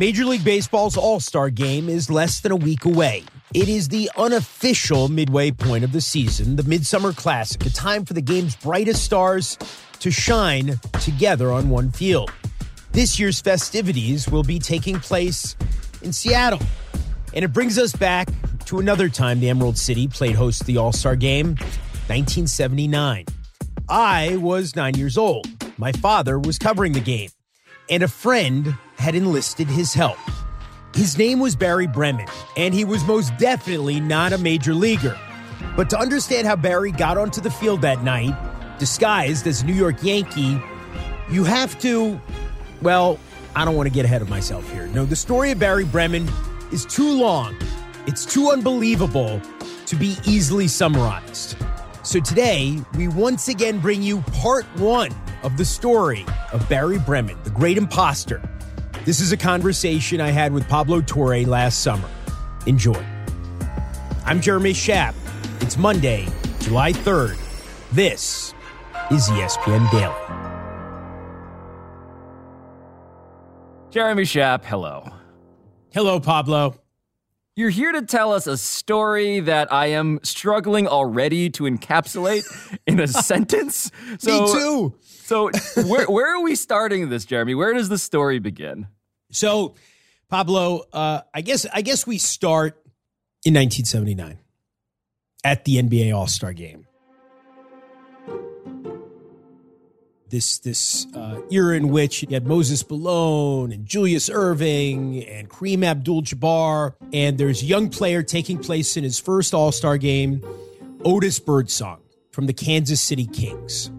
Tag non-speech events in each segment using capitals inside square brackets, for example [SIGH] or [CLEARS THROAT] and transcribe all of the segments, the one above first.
Major League Baseball's All Star game is less than a week away. It is the unofficial midway point of the season, the Midsummer Classic, a time for the game's brightest stars to shine together on one field. This year's festivities will be taking place in Seattle. And it brings us back to another time the Emerald City played host to the All Star game, 1979. I was nine years old. My father was covering the game, and a friend had enlisted his help. His name was Barry Bremen, and he was most definitely not a major leaguer. But to understand how Barry got onto the field that night, disguised as a New York Yankee, you have to, well, I don't want to get ahead of myself here. No, the story of Barry Bremen is too long, it's too unbelievable to be easily summarized. So today, we once again bring you part one of the story of Barry Bremen, the great imposter. This is a conversation I had with Pablo Torre last summer. Enjoy. I'm Jeremy Schaap. It's Monday, July 3rd. This is ESPN Daily. Jeremy Schaap, hello. Hello, Pablo. You're here to tell us a story that I am struggling already to encapsulate in a [LAUGHS] sentence. So, Me too. So, [LAUGHS] where, where are we starting this, Jeremy? Where does the story begin? So, Pablo, uh, I guess I guess we start in 1979 at the NBA All Star Game. This this uh, era in which you had Moses Malone and Julius Erving and Kareem Abdul-Jabbar, and there's a young player taking place in his first All Star game, Otis Birdsong from the Kansas City Kings.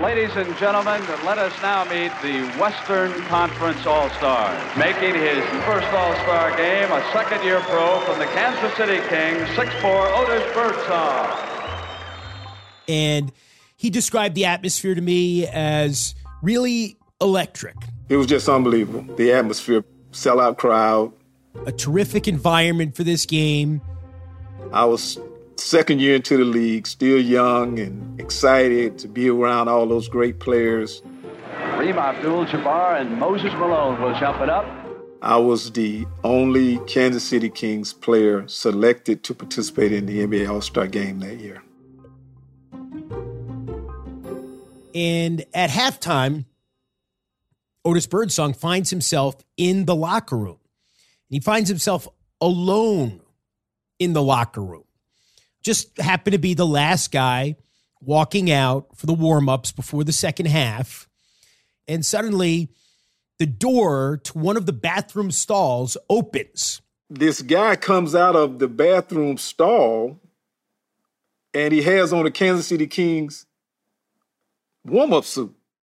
Ladies and gentlemen, let us now meet the Western Conference All-Star. Making his first All Star game, a second year pro from the Kansas City Kings, 6'4 Otis Birdsong. And he described the atmosphere to me as really electric. It was just unbelievable. The atmosphere, sellout crowd. A terrific environment for this game. I was second year into the league, still young and excited to be around all those great players. Kareem Abdul-Jabbar and Moses Malone will jump it up. I was the only Kansas City Kings player selected to participate in the NBA All-Star game that year. And at halftime, Otis Birdsong finds himself in the locker room. He finds himself alone in the locker room. Just happened to be the last guy walking out for the warm ups before the second half. And suddenly, the door to one of the bathroom stalls opens. This guy comes out of the bathroom stall and he has on a Kansas City Kings warm up suit.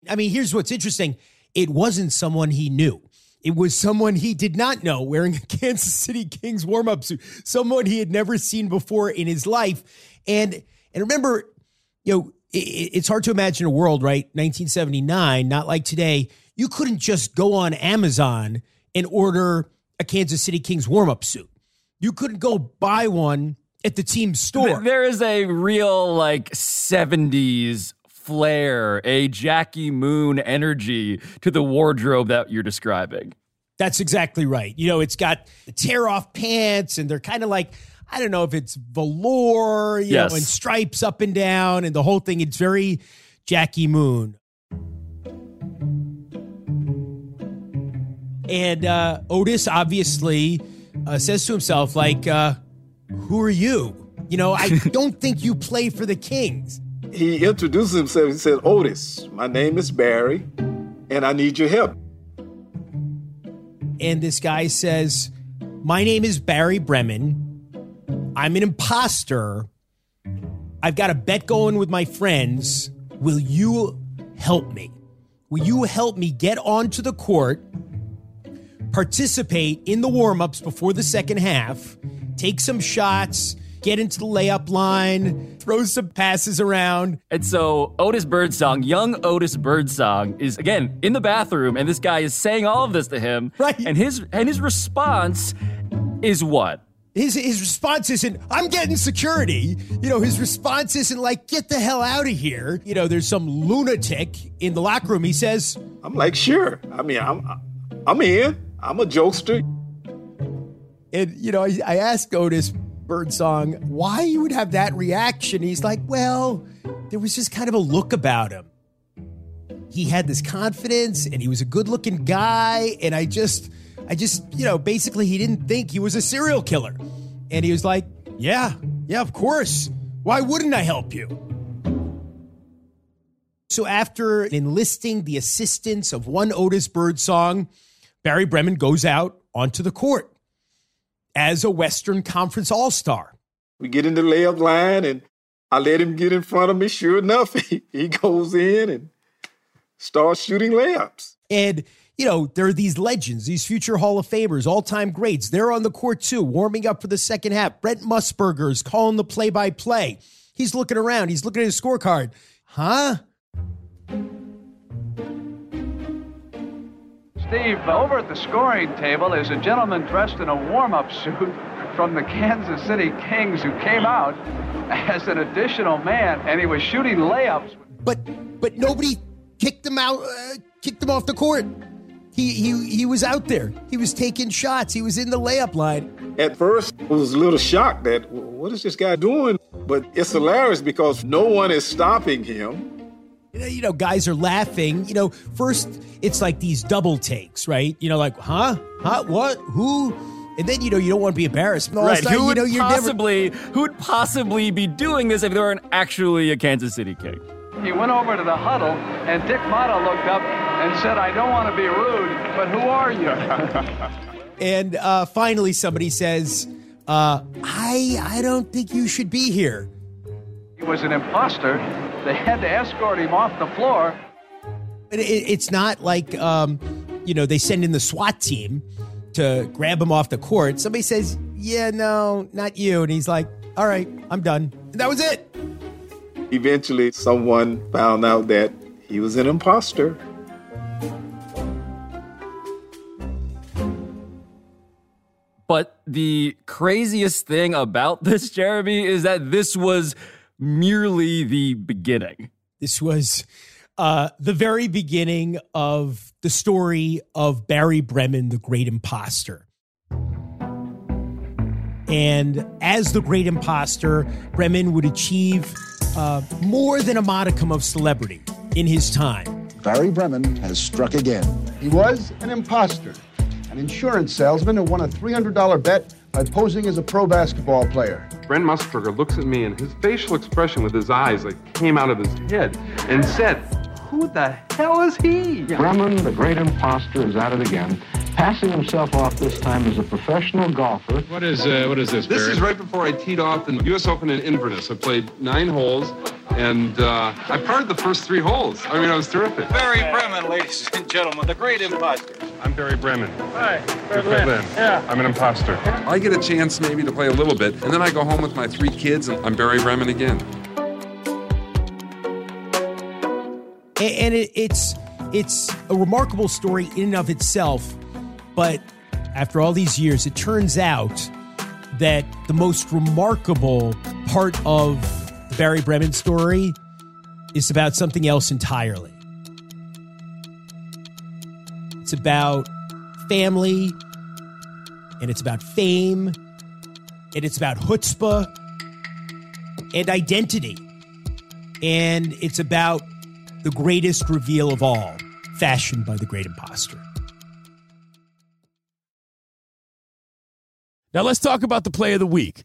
I mean, here's what's interesting it wasn't someone he knew. It was someone he did not know wearing a [LAUGHS] Kansas City Kings warm up suit, someone he had never seen before in his life. And and remember, you know, it, it's hard to imagine a world, right? 1979, not like today. You couldn't just go on Amazon and order a Kansas City Kings warm up suit. You couldn't go buy one at the team store. There is a real like 70s flair, a Jackie Moon energy to the wardrobe that you're describing. That's exactly right. You know, it's got tear off pants and they're kind of like, I don't know if it's velour, you yes. know, and stripes up and down and the whole thing. It's very Jackie Moon. And uh, Otis obviously uh, says to himself, like, uh, who are you? You know, I [LAUGHS] don't think you play for the Kings he introduced himself. He said, Otis, my name is Barry, and I need your help. And this guy says, My name is Barry Bremen. I'm an imposter. I've got a bet going with my friends. Will you help me? Will you help me get onto the court, participate in the warm ups before the second half, take some shots, get into the layup line, throw some passes around. And so Otis Birdsong, young Otis Birdsong, is again in the bathroom, and this guy is saying all of this to him. Right. And his and his response is what? His his response isn't I'm getting security. You know, his response isn't like get the hell out of here. You know, there's some lunatic in the locker room. He says, I'm like, sure. I mean, I'm I'm in. I'm a jokester. And, you know, I, I asked Otis Birdsong why you would have that reaction. He's like, well, there was just kind of a look about him. He had this confidence and he was a good looking guy. And I just, I just, you know, basically he didn't think he was a serial killer. And he was like, yeah, yeah, of course. Why wouldn't I help you? So after enlisting the assistance of one Otis Birdsong, Barry Bremen goes out onto the court as a Western Conference All Star. We get in the layup line and I let him get in front of me. Sure enough, [LAUGHS] he, he goes in and starts shooting layups. And, you know, there are these legends, these future Hall of Famers, all time greats. They're on the court too, warming up for the second half. Brent Musburger's calling the play by play. He's looking around, he's looking at his scorecard. Huh? Steve, over at the scoring table is a gentleman dressed in a warm up suit from the Kansas City Kings who came out as an additional man and he was shooting layups. But but nobody kicked him out, uh, kicked him off the court. He, he he was out there. He was taking shots. He was in the layup line. At first, I was a little shocked that what is this guy doing? But it's hilarious because no one is stopping him you know, guys are laughing. You know, first it's like these double takes, right? You know, like, huh? Huh? What? Who? And then you know you don't want to be embarrassed. Right? Sudden, who would you know, possibly never... who would possibly be doing this if they weren't actually a Kansas City King? He went over to the huddle, and Dick Motta looked up and said, "I don't want to be rude, but who are you?" [LAUGHS] and uh, finally, somebody says, uh, "I I don't think you should be here." He was an imposter. They had to escort him off the floor. It, it's not like, um, you know, they send in the SWAT team to grab him off the court. Somebody says, yeah, no, not you. And he's like, all right, I'm done. And that was it. Eventually, someone found out that he was an imposter. But the craziest thing about this, Jeremy, is that this was merely the beginning. This was uh, the very beginning of the story of Barry Bremen, the great imposter. And as the great imposter, Bremen would achieve uh, more than a modicum of celebrity in his time. Barry Bremen has struck again. He was an imposter, an insurance salesman who won a $300 bet by posing as a pro basketball player. Brent Musburger looks at me and his facial expression with his eyes like came out of his head and said, Who the hell is he? Bremen, the great imposter, is at it again, passing himself off this time as a professional golfer. What is uh, what is this? This Barry? is right before I teed off the U.S. Open in Inverness. I played nine holes and uh, I parred the first three holes. I mean, I was terrific. Barry Bremen, ladies and gentlemen, the great imposter. I'm Barry Bremen. Hi, Barry Bremen. Yeah. I'm an imposter. I get a chance maybe to play a little bit, and then I go home with my three kids, and I'm Barry Bremen again. And it, it's it's a remarkable story in and of itself, but after all these years, it turns out that the most remarkable part of the Barry Bremen story is about something else entirely. It's about family, and it's about fame, and it's about chutzpah and identity. And it's about the greatest reveal of all, fashioned by the great imposter. Now let's talk about the play of the week.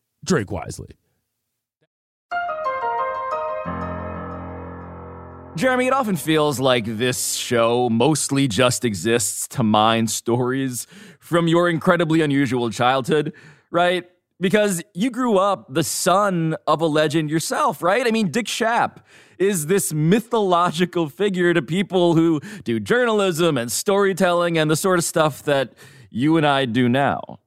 drink wisely. Jeremy, it often feels like this show mostly just exists to mine stories from your incredibly unusual childhood, right? because you grew up the son of a legend yourself, right? I mean, Dick Schaap is this mythological figure to people who do journalism and storytelling and the sort of stuff that you and I do now.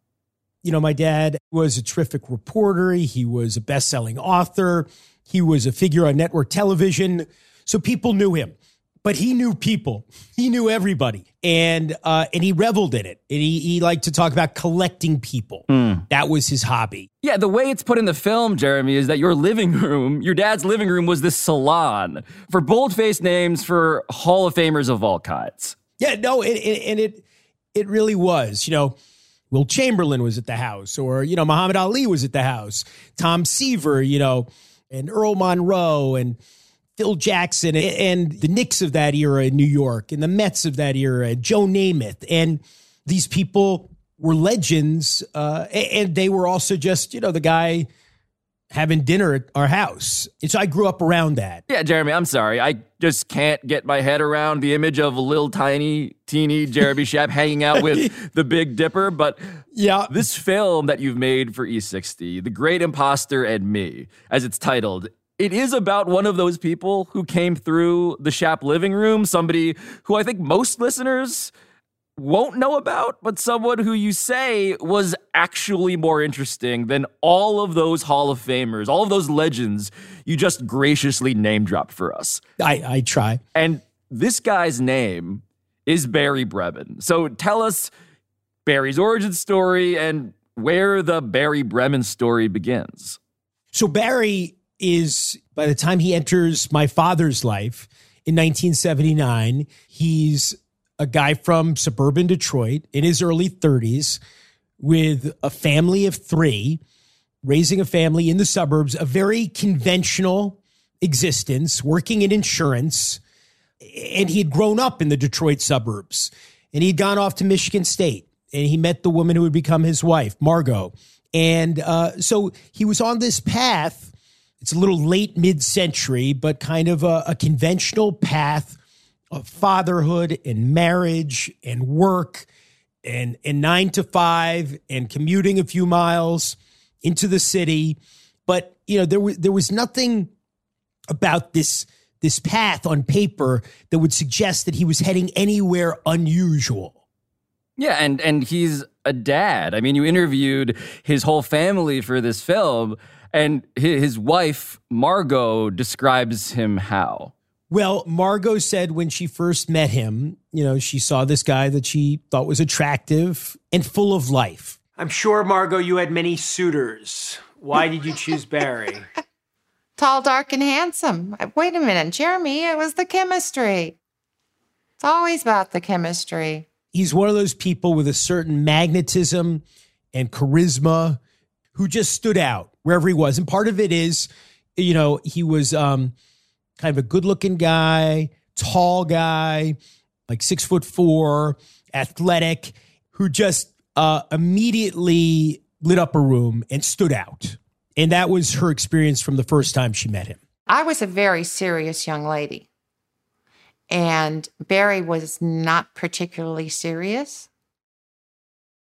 You know, my dad was a terrific reporter. He was a best selling author. He was a figure on network television. So people knew him but he knew people. He knew everybody, and uh, and he reveled in it. And he he liked to talk about collecting people. Mm. That was his hobby. Yeah, the way it's put in the film, Jeremy, is that your living room, your dad's living room, was this salon for bold-faced names for Hall of Famers of all kinds. Yeah, no, it, it, and it it really was. You know. Wilt Chamberlain was at the house, or you know, Muhammad Ali was at the house, Tom Seaver, you know, and Earl Monroe, and Phil Jackson and the Knicks of that era in New York and the Mets of that era, Joe Namath. And these people were legends. Uh, and they were also just, you know, the guy having dinner at our house. And so I grew up around that. Yeah, Jeremy, I'm sorry. I just can't get my head around the image of a little tiny, teeny Jeremy [LAUGHS] Schaap hanging out with the Big Dipper. But yeah, this film that you've made for E60, The Great Imposter and Me, as it's titled, it is about one of those people who came through the Schaap living room, somebody who I think most listeners won't know about, but someone who you say was actually more interesting than all of those Hall of Famers, all of those legends you just graciously name dropped for us. I, I try. And this guy's name is Barry Bremen. So tell us Barry's origin story and where the Barry Bremen story begins. So Barry is by the time he enters my father's life in 1979, he's a guy from suburban Detroit in his early 30s with a family of three, raising a family in the suburbs, a very conventional existence, working in insurance. And he had grown up in the Detroit suburbs and he'd gone off to Michigan State and he met the woman who would become his wife, Margot. And uh, so he was on this path it's a little late mid century, but kind of a, a conventional path of fatherhood and marriage and work and, and nine to five and commuting a few miles into the city. But, you know, there was, there was nothing about this this path on paper that would suggest that he was heading anywhere unusual. Yeah, and and he's a dad. I mean, you interviewed his whole family for this film, and his wife, Margot, describes him how? Well, Margot said when she first met him, you know, she saw this guy that she thought was attractive and full of life. I'm sure, Margot, you had many suitors. Why did you choose Barry? [LAUGHS] Tall, dark, and handsome. Wait a minute, Jeremy, it was the chemistry. It's always about the chemistry. He's one of those people with a certain magnetism and charisma who just stood out wherever he was. And part of it is, you know, he was um, kind of a good looking guy, tall guy, like six foot four, athletic, who just uh, immediately lit up a room and stood out. And that was her experience from the first time she met him. I was a very serious young lady. And Barry was not particularly serious,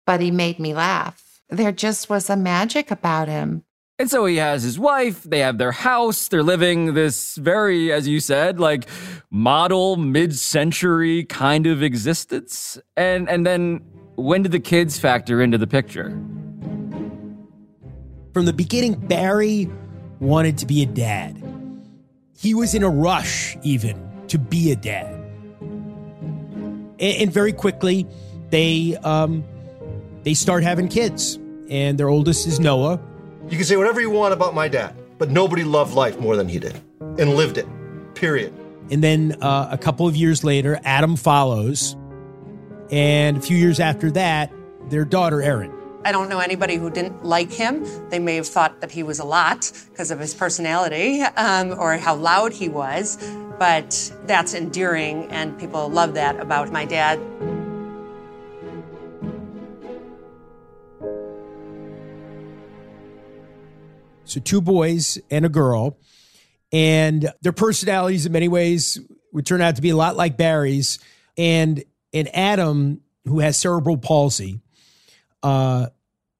but he made me laugh. There just was a magic about him. And so he has his wife, they have their house, they're living this very, as you said, like model mid-century kind of existence. And and then when did the kids factor into the picture? From the beginning, Barry wanted to be a dad. He was in a rush, even, to be a dad. And, and very quickly, they um, they start having kids. And their oldest is Noah, you can say whatever you want about my dad, but nobody loved life more than he did and lived it, period. And then uh, a couple of years later, Adam follows. And a few years after that, their daughter, Erin. I don't know anybody who didn't like him. They may have thought that he was a lot because of his personality um, or how loud he was, but that's endearing, and people love that about my dad. So two boys and a girl. And their personalities in many ways would turn out to be a lot like Barry's. And and Adam, who has cerebral palsy, uh,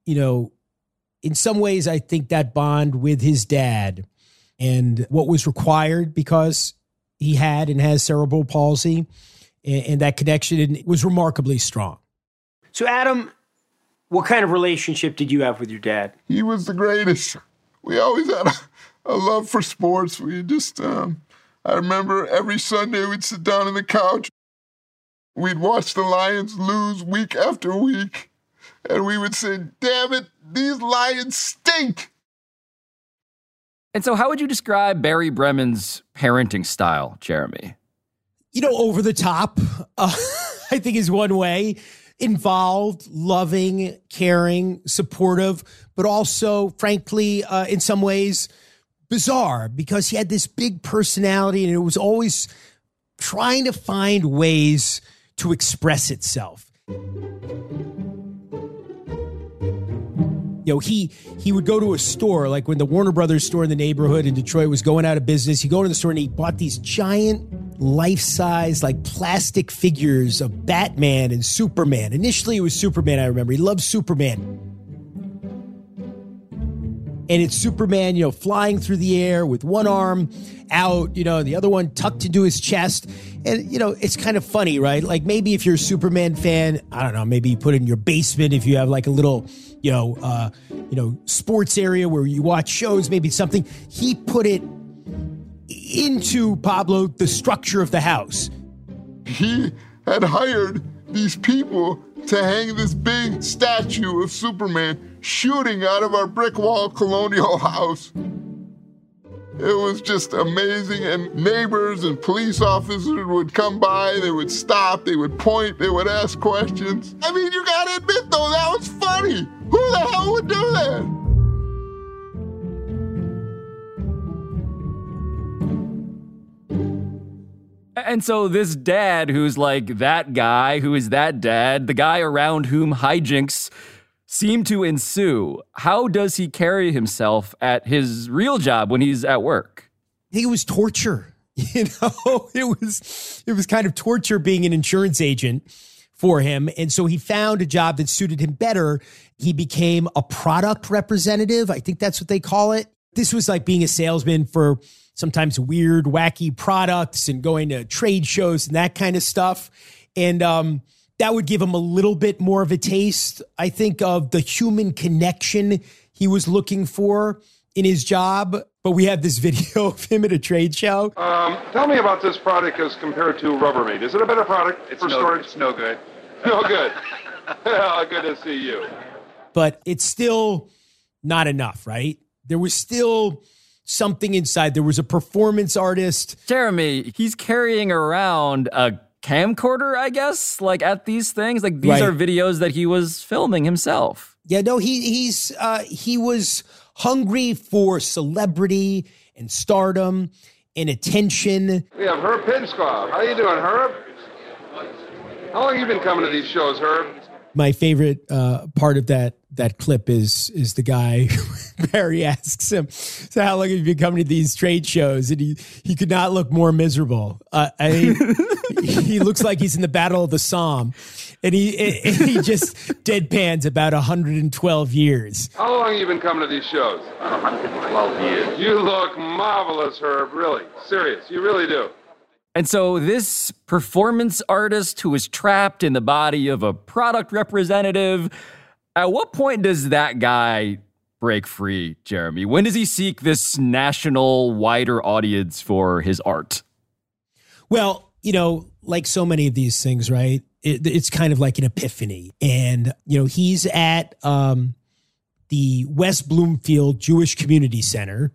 you know, in some ways, I think that bond with his dad and what was required because he had and has cerebral palsy and, and that connection was remarkably strong. So, Adam, what kind of relationship did you have with your dad? He was the greatest. We always had a, a love for sports. We just, um, I remember every Sunday we'd sit down on the couch. We'd watch the Lions lose week after week. And we would say, damn it, these Lions stink. And so, how would you describe Barry Bremen's parenting style, Jeremy? You know, over the top, uh, [LAUGHS] I think is one way. Involved, loving, caring, supportive, but also, frankly, uh, in some ways, bizarre because he had this big personality and it was always trying to find ways to express itself. you know, he he would go to a store like when the Warner Brothers store in the neighborhood in Detroit was going out of business. He'd go to the store and he bought these giant life-size like plastic figures of Batman and Superman. Initially it was Superman, I remember. He loved Superman. And it's Superman, you know, flying through the air with one arm out, you know, the other one tucked into his chest. And, you know, it's kind of funny, right? Like maybe if you're a Superman fan, I don't know, maybe you put it in your basement if you have like a little, you know, uh, you know, sports area where you watch shows, maybe something. He put it into Pablo the structure of the house. He had hired these people to hang this big statue of Superman shooting out of our brick wall colonial [LAUGHS] house. It was just amazing. And neighbors and police officers would come by, they would stop, they would point, they would ask questions. I mean, you gotta admit, though, that was funny. Who the hell would do that? And so this dad who's like that guy who is that dad, the guy around whom hijinks seem to ensue, how does he carry himself at his real job when he's at work? I think it was torture. [LAUGHS] You know, it was it was kind of torture being an insurance agent for him. And so he found a job that suited him better. He became a product representative. I think that's what they call it. This was like being a salesman for sometimes weird, wacky products and going to trade shows and that kind of stuff. And um, that would give him a little bit more of a taste, I think, of the human connection he was looking for in his job. But we have this [LAUGHS] video of him at a trade show. Um, tell me about this product as compared to Rubbermaid. Is it a better product it's for no, storage? It's no good. [LAUGHS] No good. [LAUGHS] good to see you. But it's still not enough, right? There was still something inside. There was a performance artist. Jeremy, he's carrying around a camcorder, I guess, like at these things. Like these Right. are videos that he was filming himself. Yeah, no, he he's uh, he was hungry for celebrity and stardom and attention. We have Herb Pinskoff. How are you doing, Herb? How long you been coming to these shows, Herb? My favorite uh, part of that that clip is is the guy [LAUGHS] Barry asks him, "So how long have you been coming to these trade shows?" And he he could not look more miserable. Uh, I mean, [LAUGHS] he looks like he's in the Battle of the Somme, and he and he just deadpans about 112 years. How long have you been coming to these shows? 112 years. You look marvelous, Herb. Really. Serious. You really do. And so this performance artist who is trapped in the body of a product representative, at what point does that guy break free, Jeremy? When does he seek this national wider audience for his art? Well, you know, like so many of these things, right? It, it's kind of like an epiphany. And, you know, he's at um, the West Bloomfield Jewish Community Center,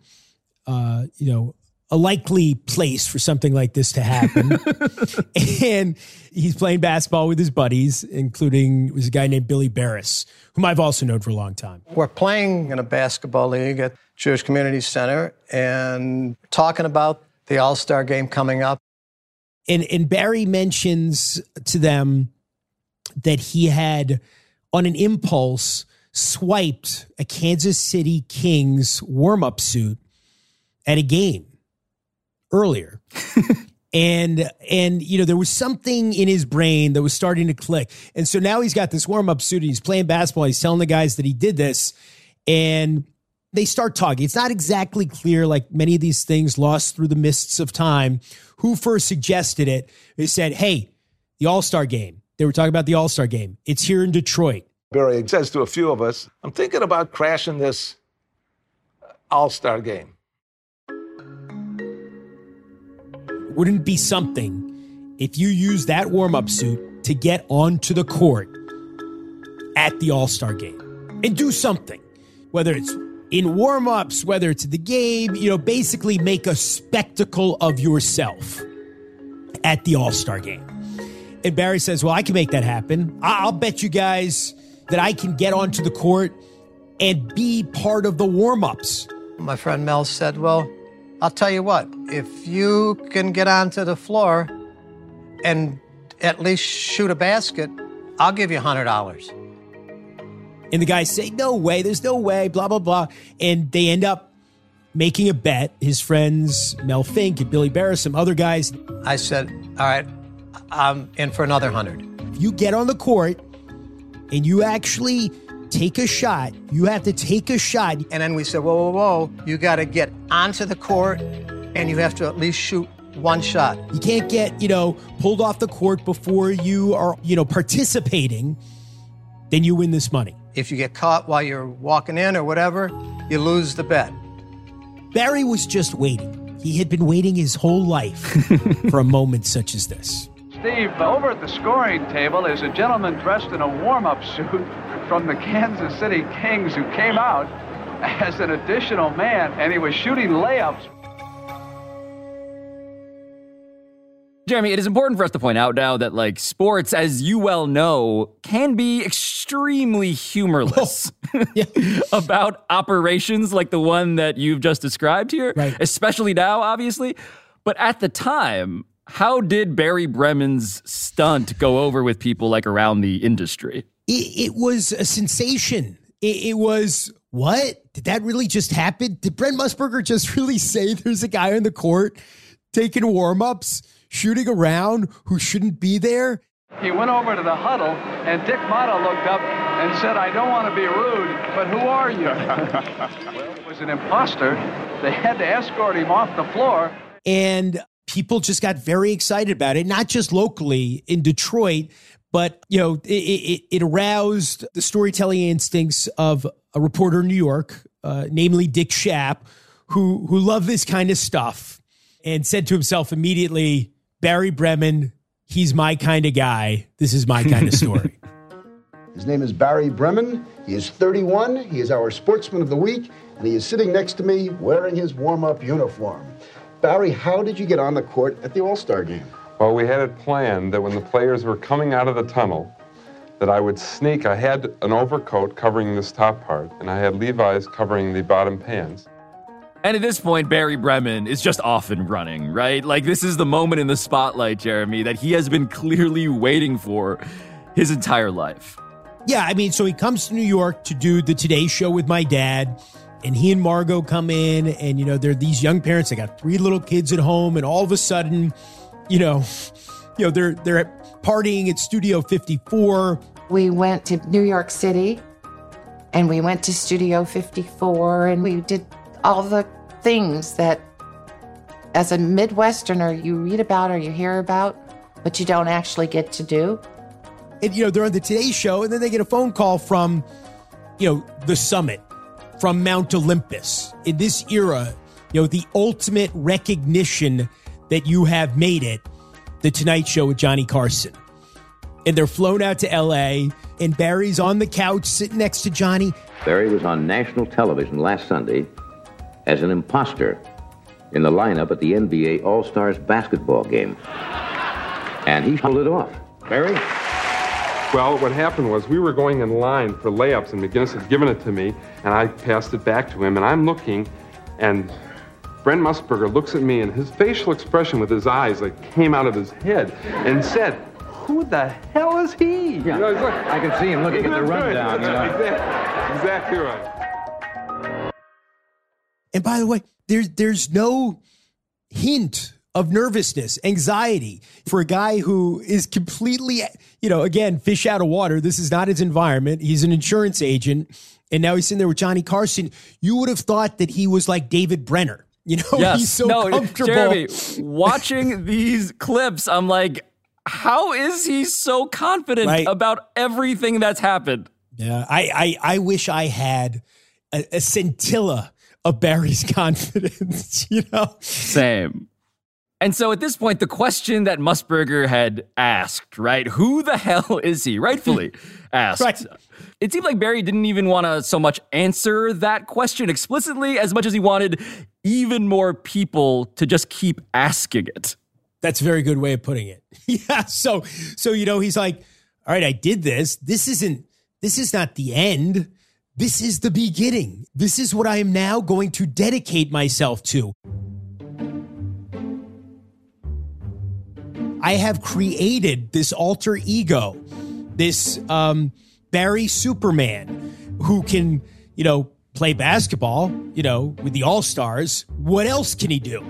uh, you know, a likely place for something like this to happen. [LAUGHS] and he's playing basketball with his buddies, including was a guy named Billy Barris, whom I've also known for a long time. We're playing in a basketball league at Jewish Community Center and talking about the All Star game coming up. and and Barry mentions to them that he had on an impulse swiped a Kansas City Kings warm-up suit at a game earlier. [LAUGHS] and and you know there was something in his brain that was starting to click. And so now he's got this warm-up suit and he's playing basketball. He's telling the guys that he did this and they start talking. It's not exactly clear, like many of these things lost through the mists of time, who first suggested it. They said, hey, the All Star game. They were talking about the All Star game. It's here in Detroit. Barry says to a few of us, I'm thinking about crashing this All Star Wouldn't be something if you use that warm up suit to get onto the court at the All Star game and do something, whether it's in warm ups, whether it's the game, you know, basically make a spectacle of yourself at the All Star game. And Barry says, Well, I can make that happen. I'll bet you guys that I can get onto the court and be part of the warm ups. My friend Mel said, Well, I'll tell you what, if you can get onto the floor and at least shoot a basket, I'll give you $100. And the guys say, No way, there's no way, blah, blah, blah. And they end up making a bet. His friends, Mel Fink and Billy Barris, some other guys. I said, All right, I'm in for another 100. You get on the court and you actually take a shot, you have to take a shot. And then we said, Whoa, whoa, whoa, you got to get onto the court and you have to at least shoot one shot. You can't get, you know, pulled off the court before you are, you know, participating. Then you win this money. If you get caught while you're walking in or whatever, you lose the bet. Barry was just waiting. He had been waiting his whole life [LAUGHS] for a moment such as this. Steve, over at the scoring table is a gentleman dressed in a warm up suit from the Kansas City Kings who came out as an additional man and he was shooting layups. Jeremy, it is important for us to point out now that, like, sports, as you well know, can be extremely humorless [LAUGHS] oh, [LAUGHS] about operations like the one that you've just described here, right. especially now, obviously. But at the time, how did Barry Bremen's stunt go over with people like around the industry? It, it was a sensation. It, it, was what? Did that really just happen? Did Brent Musburger just [LAUGHS] really say there's a guy on the court taking warm ups? shooting around who shouldn't be there? He went over to the huddle, and Dick Motta looked up and said, I don't want to be rude, but who are you? [LAUGHS] well, it was an imposter. They had to escort him off the floor. And people just got very excited about it, not just locally in Detroit, but you know, it, it, it aroused the storytelling instincts of a reporter in New York, uh, namely Dick Schaap, who who loved this kind of stuff and said to himself immediately, Barry Bremen, he's my kind of guy. This is my kind of story. [LAUGHS] His name is Barry Bremen. He is 31. He is our sportsman of the week, and he is sitting next to me wearing his warm up uniform. Barry, how did you get on the court at the All Star game? Well, we had it planned that when the players were coming out of the tunnel, that I would sneak. I had an overcoat covering this top part, and I had Levi's covering the bottom pants. And at this point, Barry Bremen is just off and running, right? Like, this is the moment in the spotlight, Jeremy, that he has been clearly waiting for his entire life. Yeah, I mean, so he comes to New York to do the Today Show with my dad, and he and Margot come in, and, you know, they're these young parents. They got three little kids at home, and all of a sudden, you know, [LAUGHS] you know, they're they're partying at Studio 54. We went to New York City, and we went to Studio 54, and we did all the things that as a Midwesterner you read about or you hear about, but you don't actually get to do. And, you know, they're on the Today Show, and then they get a phone call from, you know, the summit, from Mount Olympus. In this era, you know, the ultimate recognition that you have made it, The Tonight Show with Johnny Carson. And they're flown out to LA, and Barry's on the couch sitting next to Johnny. Barry was on national television last Sunday as an imposter in the lineup at the NBA All Stars basketball game. And he pulled it off. Barry? Well, what happened was we were going in line for layups, and McGinnis had given it to me, and I passed it back to him, and I'm looking, and Brent Musburger looks at me, and his facial expression with his eyes like came out of his head and said, who the hell is he? Yeah, you know, like, I can see him looking at the [LAUGHS] rundown. You know? exactly, exactly right. And by the way, there's there's no hint of nervousness, anxiety for a guy who is completely, you know, again, fish out of water. This is not his environment. He's an insurance agent and now he's sitting there with Johnny Carson. You would have thought that he was like David Brenner. You know, [LAUGHS] yes. he's so no, comfortable. Jeremy, watching [LAUGHS] these clips, I'm like, how is he so confident Right. about everything that's happened? Yeah, I, I, I wish I had a, a scintilla of Barry's [LAUGHS] confidence. You know, Same. And so at this point, the question that Musburger had asked, right? Who the [LAUGHS] hell is he? Rightfully [LAUGHS] asked. Right. It seemed like Barry didn't even want to so much answer that question explicitly as much as he wanted even more people to just keep asking it. That's a very good way of putting it. [LAUGHS] yeah. So, so you know, he's like, all right, I did this. This isn't. This is not the end. This is the beginning. This is what I am now going to dedicate myself to. I have created this alter ego, this um, Barry Superman, who can, you know, play basketball, you know, with the All Stars. What else can he do?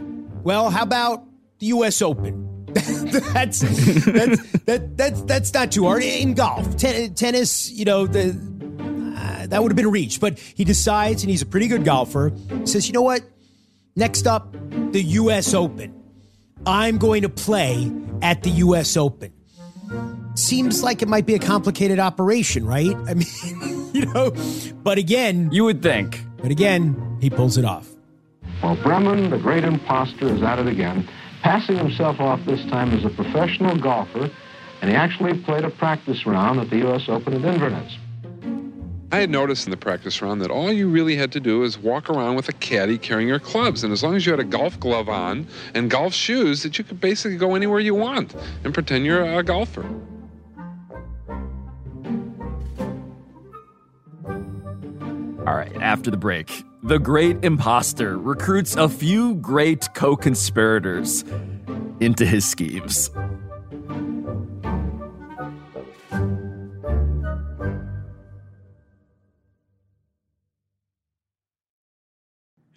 Well, how about the U.S. Open? [LAUGHS] that's that's that, that's that's not too hard in golf, Ten, tennis. You know, the uh, that would have been reached, but he decides, and he's a pretty good golfer. Says, you know what? Next up, the U.S. Open. I'm going to play at the U.S. Open. Seems like it might be a complicated operation, right? [LAUGHS] I mean, you know, but again, you would think. But again, he pulls it off. Well, Bremen, the great imposter, is at it again, passing himself off this time as a professional golfer, and he actually played a practice round at the U.S. Open at Inverness. I had noticed in the practice round that all you really had to do is walk around with a caddy carrying your clubs. And as long as you had a golf glove on and golf shoes, that you could basically go anywhere you want and pretend you're a golfer. All right, after the break, the great imposter recruits a few great co conspirators into his schemes.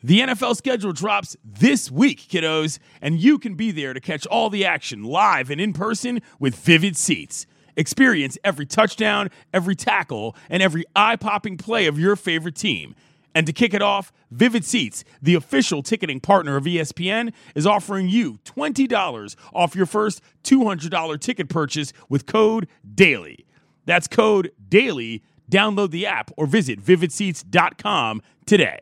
The NFL schedule drops this week, kiddos, and you can be there to catch all the action live and in person with Vivid Seats. Experience every touchdown, every tackle, and every eye popping play of your favorite team. And to kick it off, Vivid Seats, the official ticketing partner of ESPN, is offering you $20 off your first $200 ticket purchase with code DAILY. That's code DAILY. Download the app or visit vividseats.com today.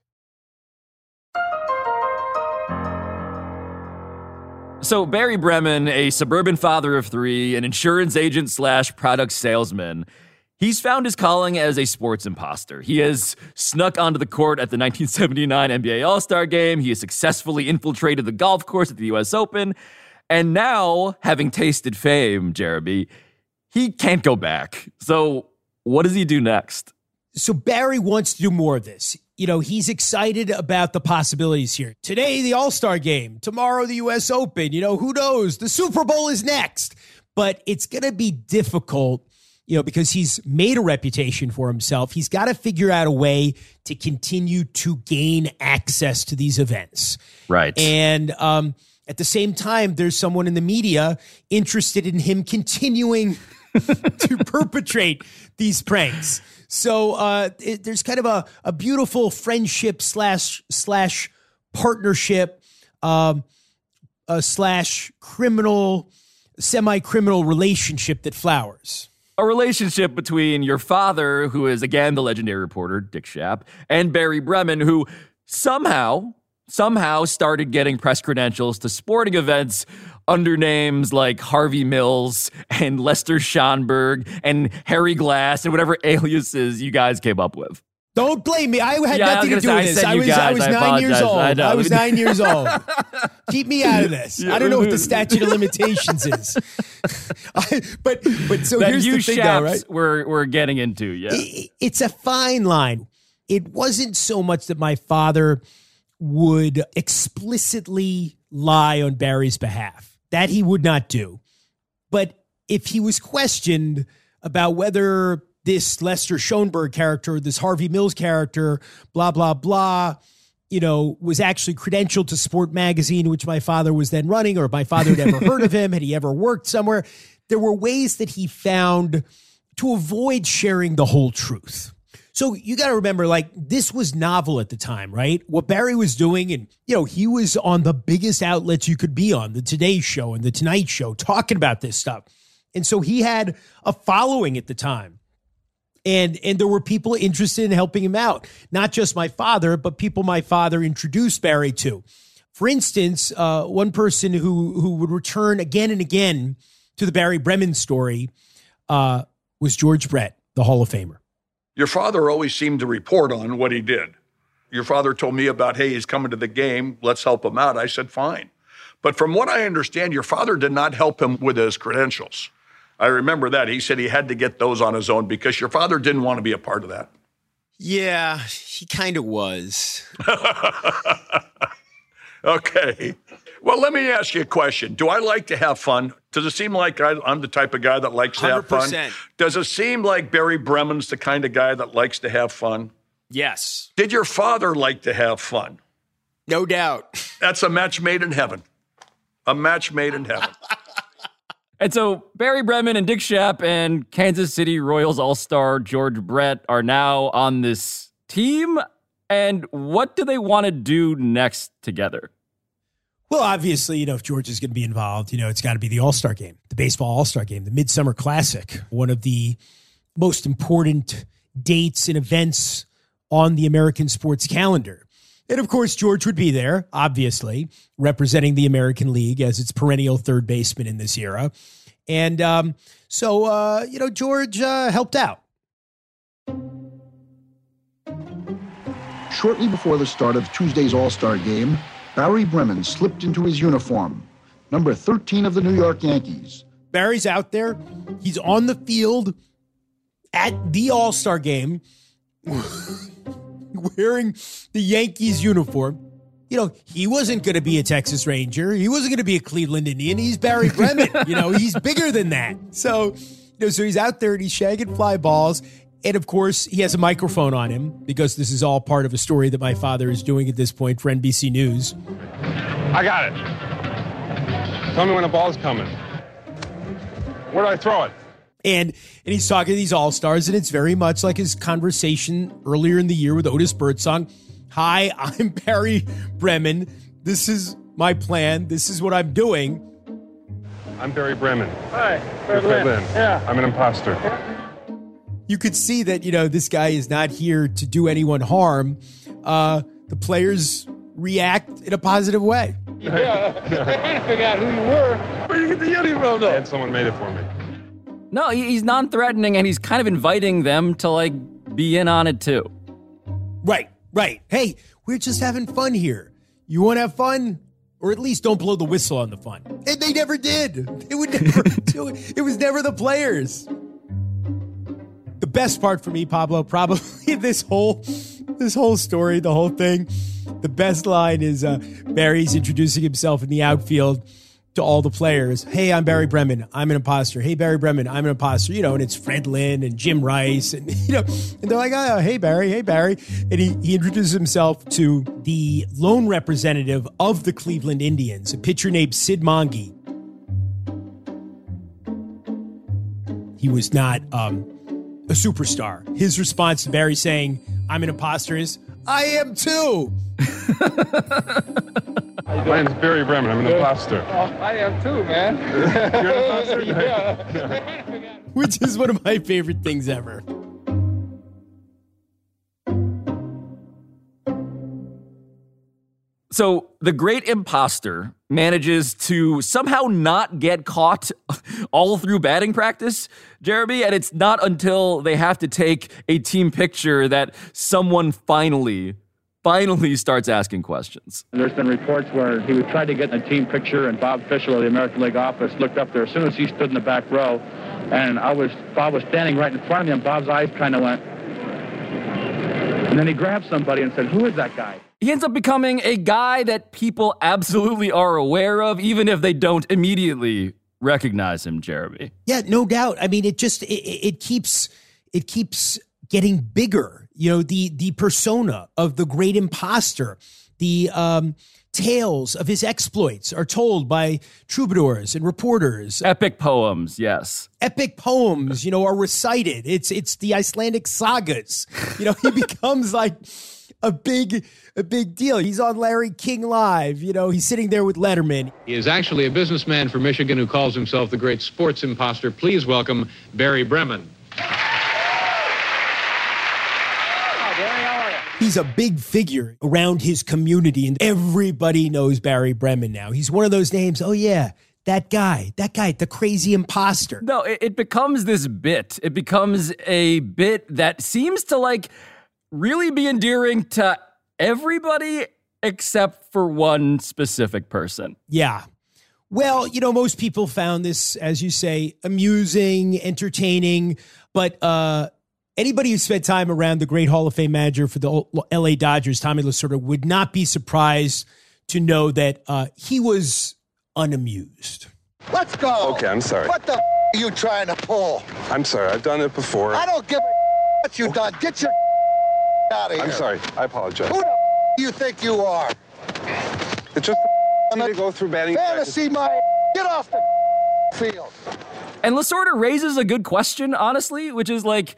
So, Barry Bremen, a suburban father of three, an insurance agent slash product salesman, he's found his calling as a sports imposter. He has snuck onto the court at the 1979 NBA All Star game. He has successfully infiltrated the golf course at the US Open. And now, having tasted fame, Jeremy, he can't go back. So, what does he do next? So Barry wants to do more of this. You know, he's excited about the possibilities here. Today, the All Star game. Tomorrow, the U.S. Open. You know, who knows? The Super Bowl is next. But it's going to be difficult, you know, because he's made a reputation for himself. He's got to figure out a way to continue to gain access to these events. Right. And um, at the same time, there's someone in the media interested in him continuing [LAUGHS] to perpetrate these pranks. So uh, it, there's kind of a, a beautiful friendship slash slash partnership um, uh, slash criminal semi criminal relationship that flowers. A relationship between your father, who is again the legendary reporter, Dick Schaap, and Barry Bremen, who somehow, somehow started getting press credentials to sporting events under names like Harvey Mills and Lester Schonberg and Harry Glass and whatever aliases you guys came up with. Don't blame me. I had Yeah, I nothing to do with this. I I was, you I was I nine years old. I. I was nine years old. Keep me out of this. I don't know what the [LAUGHS] statute of limitations is. [LAUGHS] But but so that here's you the thing, though, right? we're, we're getting into, yeah. I- It's a fine line. It wasn't so much that my father would explicitly lie on Barry's behalf. That he would not do. But if he was questioned about whether this Lester Schoenberg character, this Harvey Mills character, blah, blah, blah, you know, was actually credentialed to Sport Magazine, which my father was then running, or my father had ever [LAUGHS] heard of him, had he ever worked somewhere? There were ways that he found to avoid sharing the whole truth. So you got to remember, like, this was novel at the time, right? What Barry was doing, and, you know, he was on the biggest outlets you could be on, the Today Show and the Tonight Show, talking about this stuff. And so he had a following at the time. And, and there were people interested in helping him out, not just my father, but people my father introduced Barry to. For instance, uh, one person who who would return again and again to the Barry Bremen story uh, was George Brett, the Hall of Famer. Your father always seemed to report on what he did. Your father told me about, hey, he's coming to the game. Let's help him out. I said, fine. But from what I understand, your father did not help him with his credentials. I remember that. He said he had to get those on his own because your father didn't want to be a part of that. Yeah, he kind of was. [LAUGHS] Okay. Well, let me ask you a question. Do I like to have fun? Does it seem like I, I'm the type of guy that likes to have fun? 100%. Does it seem like Barry Bremen's the kind of guy that likes to have fun? Yes. Did your father like to have fun? No doubt. That's a match made in heaven. A match made in heaven. [LAUGHS] And so Barry Bremen and Dick Schaap and Kansas City Royals All Star George Brett are now on this team. And what do they want to do next together? Well, obviously, you know, if George is going to be involved, you know, it's got to be the All Star game, the baseball All Star game, the Midsummer Classic, one of the most important dates and events on the American sports calendar. And of course, George would be there, obviously, representing the American League as its perennial third baseman in this era. And um, so, uh, you know, George uh, helped out. Shortly before the start of Tuesday's All Star game, Barry Bremen slipped into his uniform, number 13 of the New York Yankees. Barry's out there. He's on the field at the All Star game [LAUGHS] wearing the Yankees uniform. You know, he wasn't going to be a Texas Ranger. He wasn't going to be a Cleveland Indian. He's Barry Bremen. [LAUGHS] you know, he's bigger than that. So, you know, so he's out there and he's shagging fly balls. And of course, he has a microphone on him because this is all part of a story that my father is doing at this point for NBC News. I got it. Tell me when the ball's coming. Where do I throw it? And and he's talking to these all stars, and it's very much like his conversation earlier in the year with Otis Birdsong. Hi, [LAUGHS] I'm Barry Bremen. This is my plan. This is what I'm doing. I'm Barry Bremen. Hi, Barry Fred Lynn. Yeah. I'm an imposter. You could see that you know this guy is not here to do anyone harm. Uh, the players react in a positive way. [LAUGHS] Yeah. I'm trying to figure out who you were. Where you get the uniform though? And someone made it for me. No, he's non threatening and he's kind of inviting them to like be in on it too. Right, right. Hey, we're just having fun here. You want to have fun? Or at least don't blow the whistle on the fun. And they never did. They would never [LAUGHS] do it. It was never the players. Best part for me, Pablo, probably [LAUGHS] this whole this whole story, the whole thing. The best line is uh, Barry's introducing himself in the outfield to all the players. Hey, I'm Barry Bremen. I'm an imposter. Hey, Barry Bremen. I'm an imposter. You know, and it's Fred Lynn and Jim Rice, and [LAUGHS] you know, and they're like, oh, hey, Barry. Hey, Barry. And he he introduces himself to the lone representative of the Cleveland Indians, a pitcher named Sid Monge. He was not um, a superstar. His response to Barry saying, "I'm an imposter," is, "I am too." [LAUGHS] My name's Barry Bremen. I'm an imposter. Oh, I am too, man. [LAUGHS] You're an imposter? [LAUGHS] yeah. which is one of my favorite things ever. So the great imposter manages to somehow not get caught [LAUGHS] all through batting practice, Jeremy. And it's not until they have to take a team picture that someone finally, finally starts asking questions. There's been reports where he would try to get in a team picture, and Bob Fisher of the American League office looked up there as soon as he stood in the back row. And I was Bob was standing right in front of me, and Bob's eyes kind of went. And then he grabbed somebody and said, Who is that guy? He ends up becoming a guy that people absolutely are aware of, even if they don't immediately recognize him, Jeremy. Yeah, no doubt. I mean, it just it, it keeps it keeps getting bigger. You know, the the persona of the great imposter, the um, tales of his exploits are told by troubadours and reporters. Epic poems, yes. Epic poems, you know, are recited. It's it's the Icelandic sagas. You know, he [LAUGHS] becomes like a big a big deal. He's on Larry King Live. You know, he's sitting there with Letterman. He is actually a businessman from Michigan who calls himself the great sports imposter. Please welcome Barry Bremen. He's a big figure around his community, and everybody knows Barry Bremen now. He's one of those names. Oh yeah, that guy, that guy, the crazy imposter. No, it, it becomes this bit. It becomes a bit that seems to like really be endearing to everybody except for one specific person. Yeah. Well, you know, most people found this, as you say, amusing, entertaining, but uh, anybody who spent time around the great Hall of Fame manager for the LA Dodgers, Tommy Lasorda, would not be surprised to know that uh, he was unamused. Let's go. Okay, I'm sorry. What the f- are you trying to pull? I'm sorry. I've done it before. I don't give a what you done. Get your out of here. I'm sorry. I apologize. Who the f- do you think you are? It's just need to go through batting Fantasy my get off the field. And Lasorda raises a good question, honestly, which is like,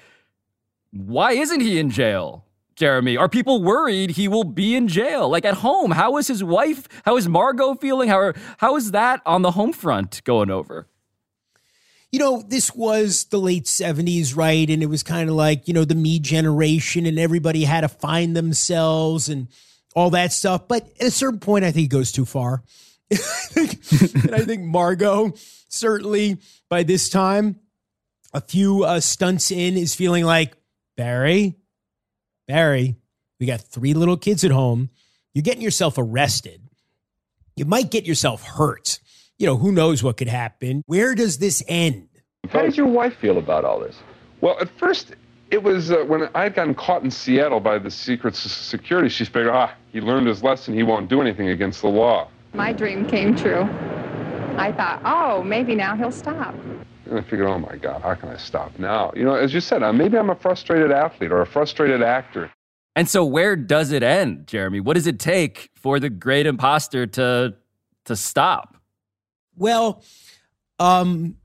why isn't he in jail? Jeremy, are people worried he will be in jail? Like at home, how is his wife? How is Margot feeling? How are, how is that on the home front going over? You know, this was the late 70s, right? And it was kind of like, you know, the me generation and everybody had to find themselves and all that stuff. But at a certain point, I think it goes too far. [LAUGHS] and I think Margot, certainly by this time, a few uh, stunts in, is feeling like, Barry, Barry, we got three little kids at home. You're getting yourself arrested. You might get yourself hurt. You know, who knows what could happen? Where does this end? How did your wife feel about all this? Well, at first, it was uh, when I had gotten caught in Seattle by the Secret Security. She figured, ah, he learned his lesson. He won't do anything against the law. My dream came true. I thought, oh, maybe now he'll stop. And I figured, oh my God, how can I stop now? You know, as you said, uh, maybe I'm a frustrated athlete or a frustrated actor. And so, where does it end, Jeremy? What does it take for the great imposter to to stop? Well, um,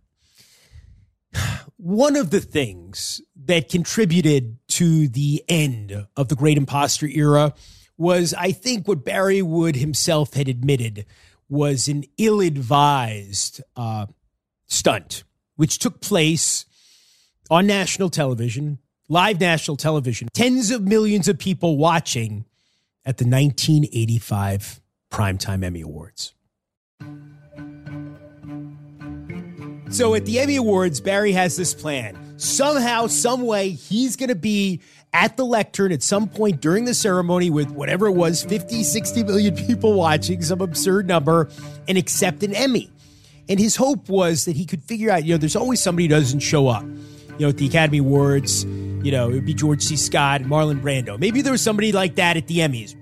one of the things that contributed to the end of the great imposter era was, I think, what Barry would himself had admitted was an ill-advised uh, stunt, which took place on national television, live national television, tens of millions of people watching at the 1985 Primetime Emmy Awards. So at the Emmy Awards, Barry has this plan. Somehow, some way, he's going to be at the lectern at some point during the ceremony with whatever it was 50, 60 million people watching, some absurd number, and accept an Emmy. And his hope was that he could figure out, you know, there's always somebody who doesn't show up. You know, at the Academy Awards, you know, it would be George C. Scott and Marlon Brando. Maybe there was somebody like that at the Emmys.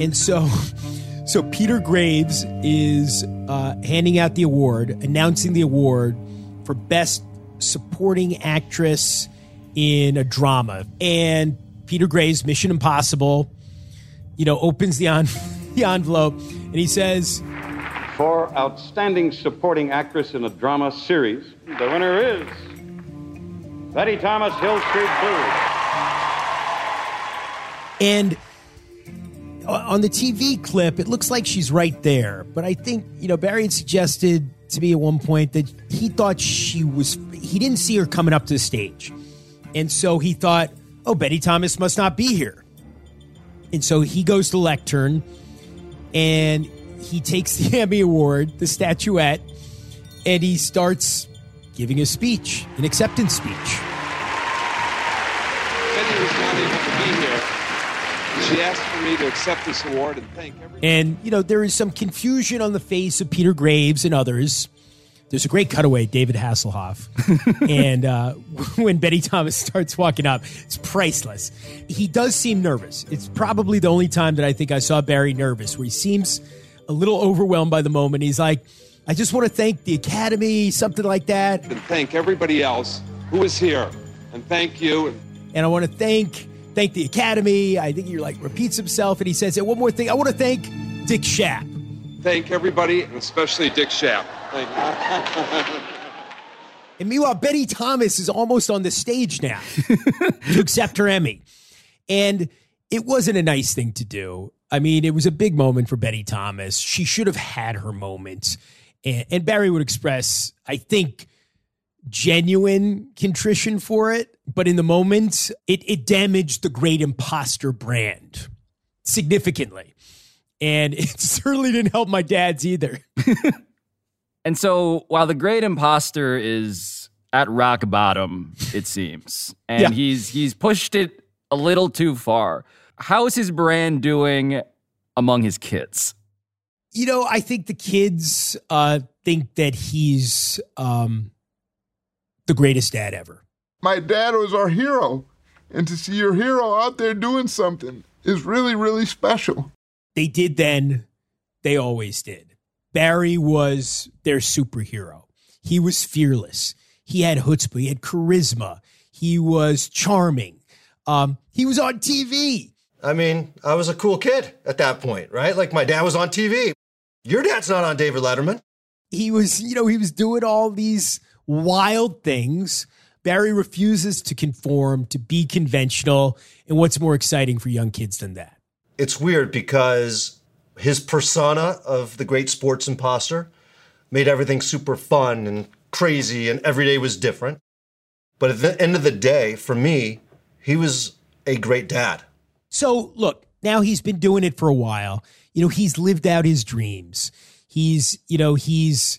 And so, so Peter Graves is uh, handing out the award, announcing the award for Best Supporting Actress in a Drama. And Peter Graves, Mission Impossible, you know, opens the, en- [LAUGHS] the envelope and he says, For Outstanding Supporting Actress in a Drama Series, the winner is Betty Thomas, Hill Street Blues. And on the TV clip, it looks like she's right there. But I think, you know, Barry had suggested to me at one point that he thought she was, he didn't see her coming up to the stage. And so he thought, oh, Betty Thomas must not be here. And so he goes to lectern and he takes the [LAUGHS] Emmy Award, the statuette, and he starts giving a speech, an acceptance speech. Betty was not able to be here. She asked for me to accept this award and thank everyone. And, you know, there is some confusion on the face of Peter Graves and others. There's a great cutaway, David Hasselhoff. [LAUGHS] and uh, [LAUGHS] when Betty Thomas starts walking up, it's priceless. He does seem nervous. It's probably the only time that I think I saw Barry nervous, where he seems a little overwhelmed by the moment. He's like, I just want to thank the Academy, something like that. And thank everybody else who is here. And thank you. And I want to thank thank the Academy. I think he like repeats himself and he says, and one more thing, I want to thank Dick Schaap. Thank everybody, and especially Dick Schaap. Thank you. And meanwhile, Betty Thomas is almost on the stage now to accept her Emmy. And it wasn't a nice thing to do. I mean, it was a big moment for Betty Thomas. She should have had her moment. And, and Barry would express, I think, genuine contrition for it. But in the moment, it, it damaged the great imposter brand significantly. And [LAUGHS] it certainly didn't help my dad's either. [LAUGHS] And so while the great imposter is at rock bottom, it seems, and Yeah. he's he's pushed it a little too far. How is his brand doing among his kids? You know, I think the kids uh, think that he's um, the greatest dad ever. My dad was our hero, and to see your hero out there doing something is really, really special. They did then, they always did. Barry was their superhero. He was fearless. He had chutzpah. He had charisma. He was charming. Um, he was on TV. I mean, I was a cool kid at that point, right? Like my dad was on TV. Your dad's not on David Letterman. He was, you know, he was doing all these wild things. Barry refuses to conform, to be conventional. And what's more exciting for young kids than that? It's weird because his persona of the great sports imposter made everything super fun and crazy, and every day was different. But at the end of the day, for me, he was a great dad. So, look, now he's been doing it for a while. You know, he's lived out his dreams. He's, you know, he's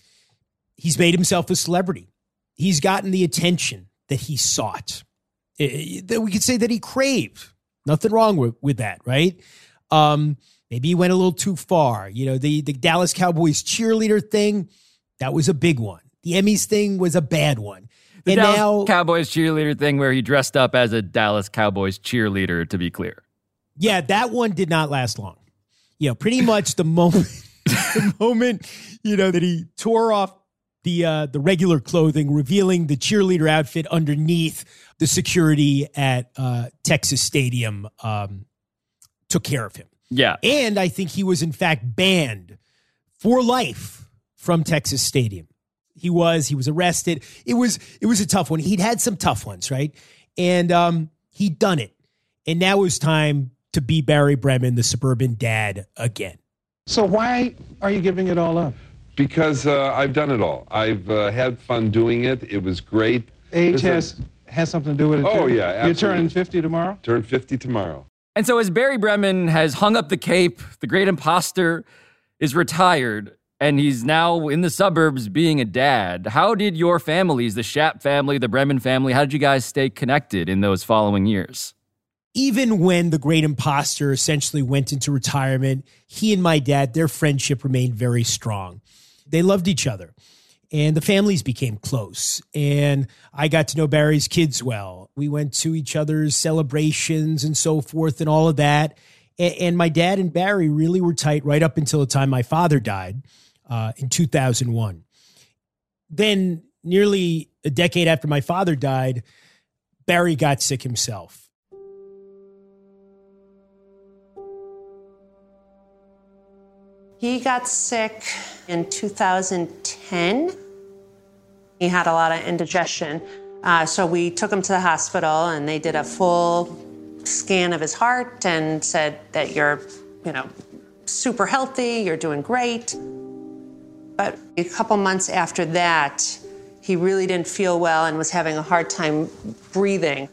he's made himself a celebrity. He's gotten the attention that he sought. That we could say that he craved. Nothing wrong with, with that, right? Um, maybe he went a little too far. You know, the the Dallas Cowboys cheerleader thing, that was a big one. The Emmys thing was a bad one. The and Dallas now Cowboys cheerleader thing where he dressed up as a Dallas Cowboys cheerleader, to be clear. Yeah, that one did not last long. You know, pretty much the [LAUGHS] moment the moment, you know, that he tore off the uh the regular clothing, revealing the cheerleader outfit underneath the security at uh Texas Stadium um took care of him. Yeah. And I think he was in fact banned for life from Texas Stadium. He was, he was arrested. It was it was a tough one. He'd had some tough ones, right? And um he'd done it. And now it was time to be Barry Bremen, the suburban dad again. So why are you giving it all up? Because uh, I've done it all. I've uh, had fun doing it. It was great. Age This has is- has something to do with it. Oh, too? yeah, You're turning 50 tomorrow. Turn 50 tomorrow. And so, as Barry Bremen has hung up the cape, the great imposter is retired and he's now in the suburbs being a dad. How did your families, the Schaap family, the Bremen family, how did you guys stay connected in those following years? Even when the great imposter essentially went into retirement, he and my dad, their friendship remained very strong. They loved each other and the families became close. And I got to know Barry's kids well. We went to each other's celebrations and so forth and all of that. A- And, my dad and Barry really were tight right up until the time my father died uh, in 2001. Then, nearly a decade after my father died, Barry got sick himself. He got sick in 2010. He had a lot of indigestion. Uh, so we took him to the hospital and they did a full scan of his heart and said that you're, you know, super healthy, you're doing great. But a couple months after that, he really didn't feel well and was having a hard time breathing.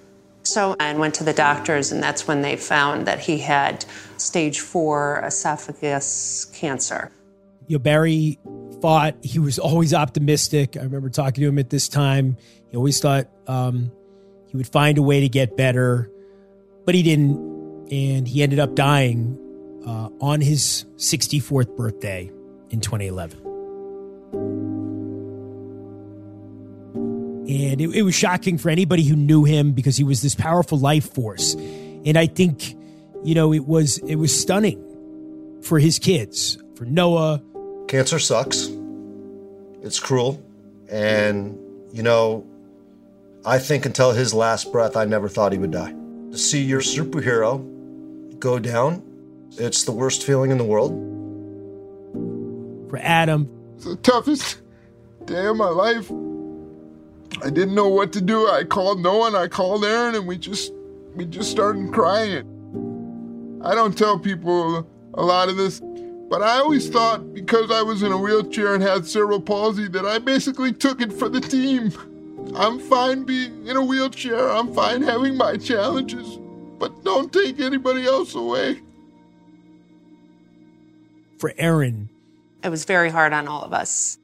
So I went to the doctors, and that's when they found that he had stage four esophagus cancer. You know, Barry fought. He was always optimistic. I remember talking to him at this time. He always thought um, he would find a way to get better, but he didn't. And he ended up dying uh, on his 64th birthday in 2011. And it, it was shocking for anybody who knew him because he was this powerful life force. And I think, you know, it was it was stunning for his kids, for Noah. Cancer sucks. It's cruel. And, you know, I think until his last breath, I never thought he would die. To see your superhero go down, it's the worst feeling in the world. For Adam, It's the toughest day of my life. I didn't know what to do. I called Noah. I called Aaron and we just we just started crying. I don't tell people a lot of this, but I always thought because I was in a wheelchair and had cerebral palsy that I basically took it for the team. I'm fine being in a wheelchair. I'm fine having my challenges, but don't take anybody else away. for Aaron, It was very hard on all of us.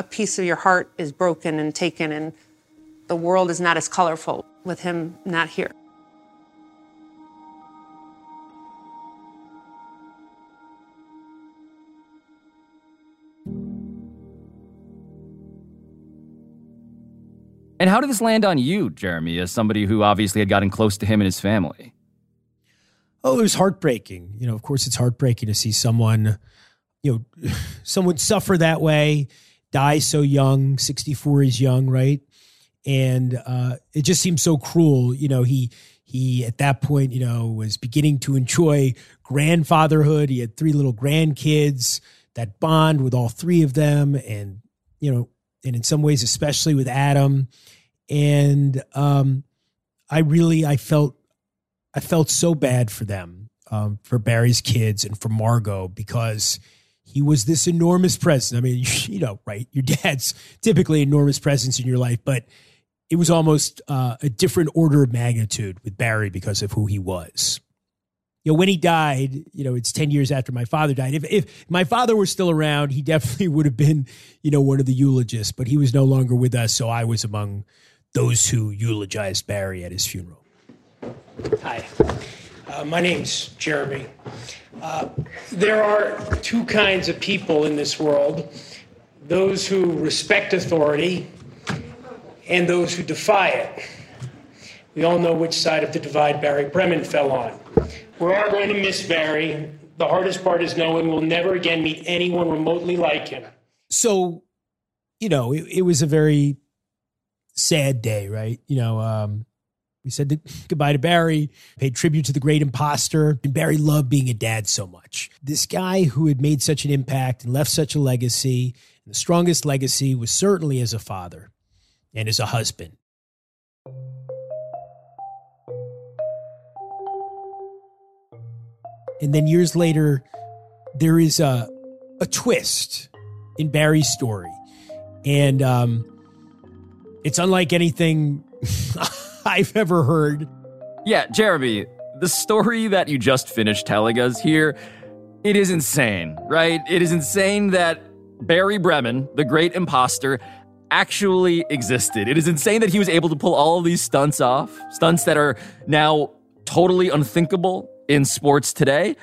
A piece of your heart is broken and taken, and the world is not as colorful with him not here. And how did this land on you, Jeremy, as somebody who obviously had gotten close to him and his family? Oh, it was heartbreaking. You know, of course, it's heartbreaking to see someone, you know, [LAUGHS] someone suffer that way, die so young. Sixty-four is young, right? And uh, it just seems so cruel. You know, he he at that point, you know, was beginning to enjoy grandfatherhood. He had three little grandkids. That bond with all three of them, and you know, and in some ways, especially with Adam. And um, I really, I felt I felt so bad for them, um, for Barry's kids and for Margot, because he was this enormous presence. I mean, [LAUGHS] you know, right? Your dad's typically enormous presence in your life, but it was almost uh, a different order of magnitude with Barry because of who he was. You know, when he died, you know, it's 10 years after my father died. If, if my father were still around, he [LAUGHS] definitely would have been, you know, one of the eulogists, but he was no longer with us. So I was among those who eulogized Barry at his funeral. Hi, uh, my name's Jeremy. Uh, there are two kinds of people in this world those who respect authority and those who defy it. We all know which side of the divide Barry Bremen fell on. We're all going to miss Barry. The hardest part is knowing we'll never again meet anyone remotely like him. so you know it, it was a very sad day right you know um said [CLEARS THROAT] goodbye to barry paid tribute to the great imposter and barry loved being a dad so much. This guy who had made such an impact and left such a legacy the strongest legacy was certainly as a father and as a husband. And then years later there is a a twist in Barry's story, and um, it's unlike anything [LAUGHS] [LAUGHS] I've ever heard. Yeah, Jeremy, the story that you just finished telling us here, it is insane, right? It is insane that Barry Bremen, the great imposter, actually existed. It is insane that he was able to pull all of these stunts off, stunts that are now totally unthinkable in sports today.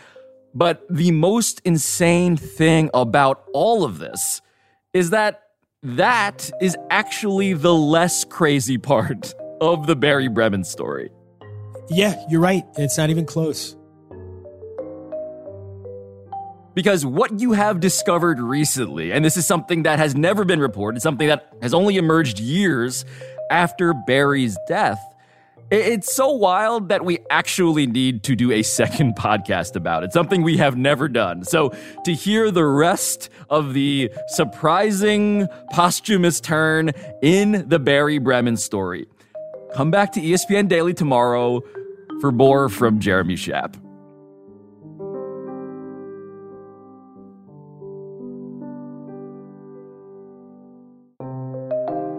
But the most insane thing about all of this is that that is actually the less crazy [LAUGHS] part of the Barry Bremen story. Yeah, you're right. It's not even close. Because what you have discovered recently, and this is something that has never been reported, something that has only emerged years after Barry's death, it's so wild that we actually need to do a [LAUGHS] second podcast about it, something we have never done. So, to hear the rest of the surprising posthumous turn in the Barry Bremen story, come back to ESPN Daily tomorrow for more from Jeremy Schaap.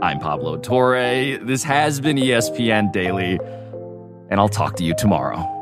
I'm Pablo Torre. This has been ESPN Daily. and I'll talk to you tomorrow.